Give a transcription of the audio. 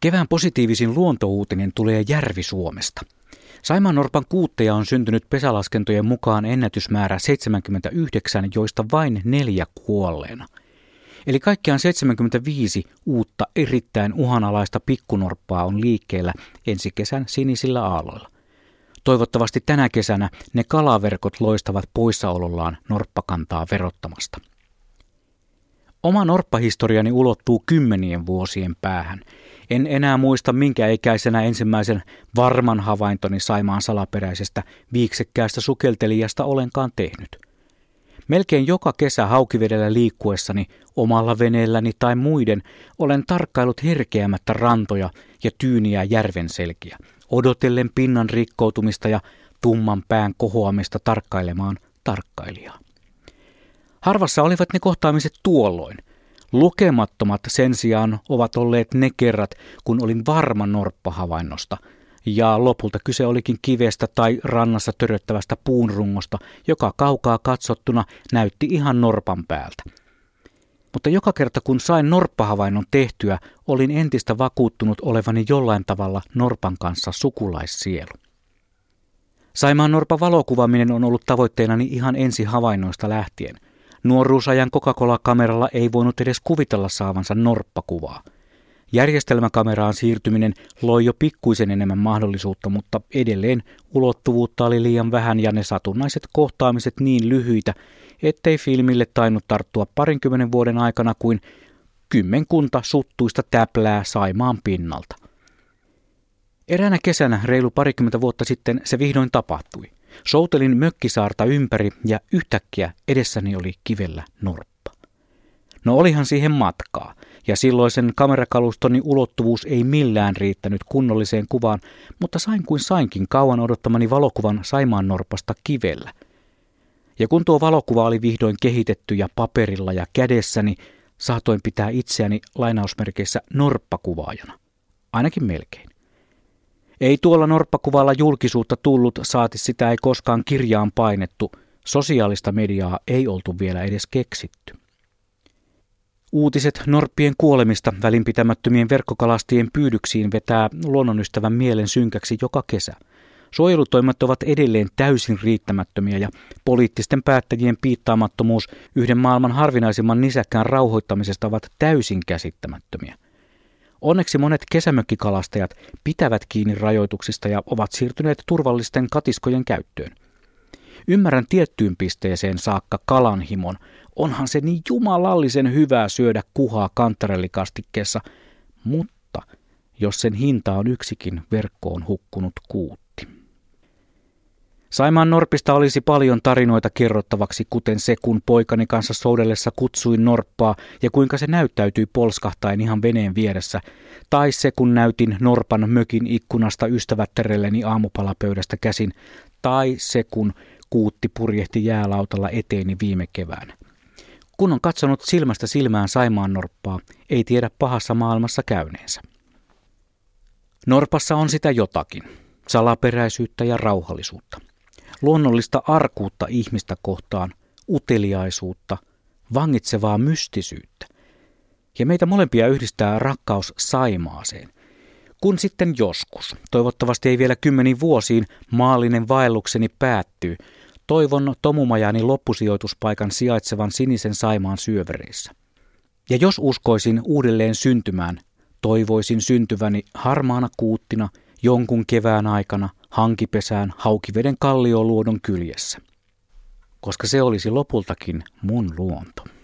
Kevään positiivisin luontouutinen tulee Järvi-Suomesta. Saimaannorpan kuutteja on syntynyt pesälaskentojen mukaan ennätysmäärä 79, joista vain neljä kuolleena. Eli kaikkiaan 75 uutta erittäin uhanalaista pikkunorppaa on liikkeellä ensi kesän sinisillä aalloilla. Toivottavasti tänä kesänä ne kalaverkot loistavat poissaolollaan norppakantaa verottamasta. Oma norppahistoriani ulottuu kymmenien vuosien päähän – en enää muista minkä ikäisenä ensimmäisen varman havaintoni Saimaan salaperäisestä viiksekkäästä sukeltelijasta olenkaan tehnyt. Melkein joka kesä haukivedellä liikkuessani, omalla veneelläni tai muiden, olen tarkkailut herkeämättä rantoja ja tyyniä järvenselkiä, odotellen pinnan rikkoutumista ja tumman pään kohoamista tarkkailemaan tarkkailijaa. Harvassa olivat ne kohtaamiset tuolloin, Lukemattomat sen sijaan ovat olleet ne kerrat, kun olin varma norppahavainnosta, ja lopulta kyse olikin kivestä tai rannassa töröttävästä puunrungosta, joka kaukaa katsottuna näytti ihan norpan päältä. Mutta joka kerta kun sain norppahavainnon tehtyä, olin entistä vakuuttunut olevani jollain tavalla norpan kanssa sukulaissielu. Saimaan norpan valokuvaaminen on ollut tavoitteenani ihan ensi havainnoista lähtien – Nuoruusajan Coca-Cola-kameralla ei voinut edes kuvitella saavansa norppakuvaa. Järjestelmäkameraan siirtyminen loi jo pikkuisen enemmän mahdollisuutta, mutta edelleen ulottuvuutta oli liian vähän ja ne satunnaiset kohtaamiset niin lyhyitä, ettei filmille tainnut tarttua parinkymmenen vuoden aikana kuin kymmenkunta suttuista täplää Saimaan pinnalta. Eräänä kesänä reilu parikymmentä vuotta sitten se vihdoin tapahtui. Soutelin mökkisaarta ympäri ja yhtäkkiä edessäni oli kivellä norppa. No olihan siihen matkaa, ja silloisen kamerakalustoni ulottuvuus ei millään riittänyt kunnolliseen kuvaan, mutta sain kuin sainkin kauan odottamani valokuvan Saimaan norpasta kivellä. Ja kun tuo valokuva oli vihdoin kehitetty ja paperilla ja kädessäni, saatoin pitää itseäni lainausmerkeissä norppakuvaajana. Ainakin melkein. Ei tuolla norppakuvalla julkisuutta tullut, saati sitä ei koskaan kirjaan painettu. Sosiaalista mediaa ei oltu vielä edes keksitty. Uutiset norppien kuolemista välinpitämättömien verkkokalastien pyydyksiin vetää luonnonystävän mielen synkäksi joka kesä. Suojelutoimet ovat edelleen täysin riittämättömiä ja poliittisten päättäjien piittaamattomuus yhden maailman harvinaisimman nisäkkään rauhoittamisesta ovat täysin käsittämättömiä. Onneksi monet kesämökkikalastajat pitävät kiinni rajoituksista ja ovat siirtyneet turvallisten katiskojen käyttöön. Ymmärrän tiettyyn pisteeseen saakka kalanhimon. Onhan se niin jumalallisen hyvää syödä kuhaa kantarellikastikkeessa, mutta jos sen hinta on yksikin verkkoon hukkunut kuut. Saimaan Norpista olisi paljon tarinoita kerrottavaksi, kuten se, kun poikani kanssa soudellessa kutsuin Norppaa ja kuinka se näyttäytyi polskahtaen ihan veneen vieressä, tai se, kun näytin Norpan mökin ikkunasta ystävättärelleni aamupalapöydästä käsin, tai se, kun kuutti purjehti jäälautalla eteeni viime keväänä. Kun on katsonut silmästä silmään Saimaan Norppaa, ei tiedä pahassa maailmassa käyneensä. Norpassa on sitä jotakin, salaperäisyyttä ja rauhallisuutta luonnollista arkuutta ihmistä kohtaan, uteliaisuutta, vangitsevaa mystisyyttä. Ja meitä molempia yhdistää rakkaus Saimaaseen. Kun sitten joskus, toivottavasti ei vielä kymmenin vuosiin, maallinen vaellukseni päättyy, toivon Tomumajani loppusijoituspaikan sijaitsevan sinisen Saimaan syövereissä. Ja jos uskoisin uudelleen syntymään, toivoisin syntyväni harmaana kuuttina jonkun kevään aikana hankipesään haukiveden kallioluodon kyljessä, koska se olisi lopultakin mun luonto.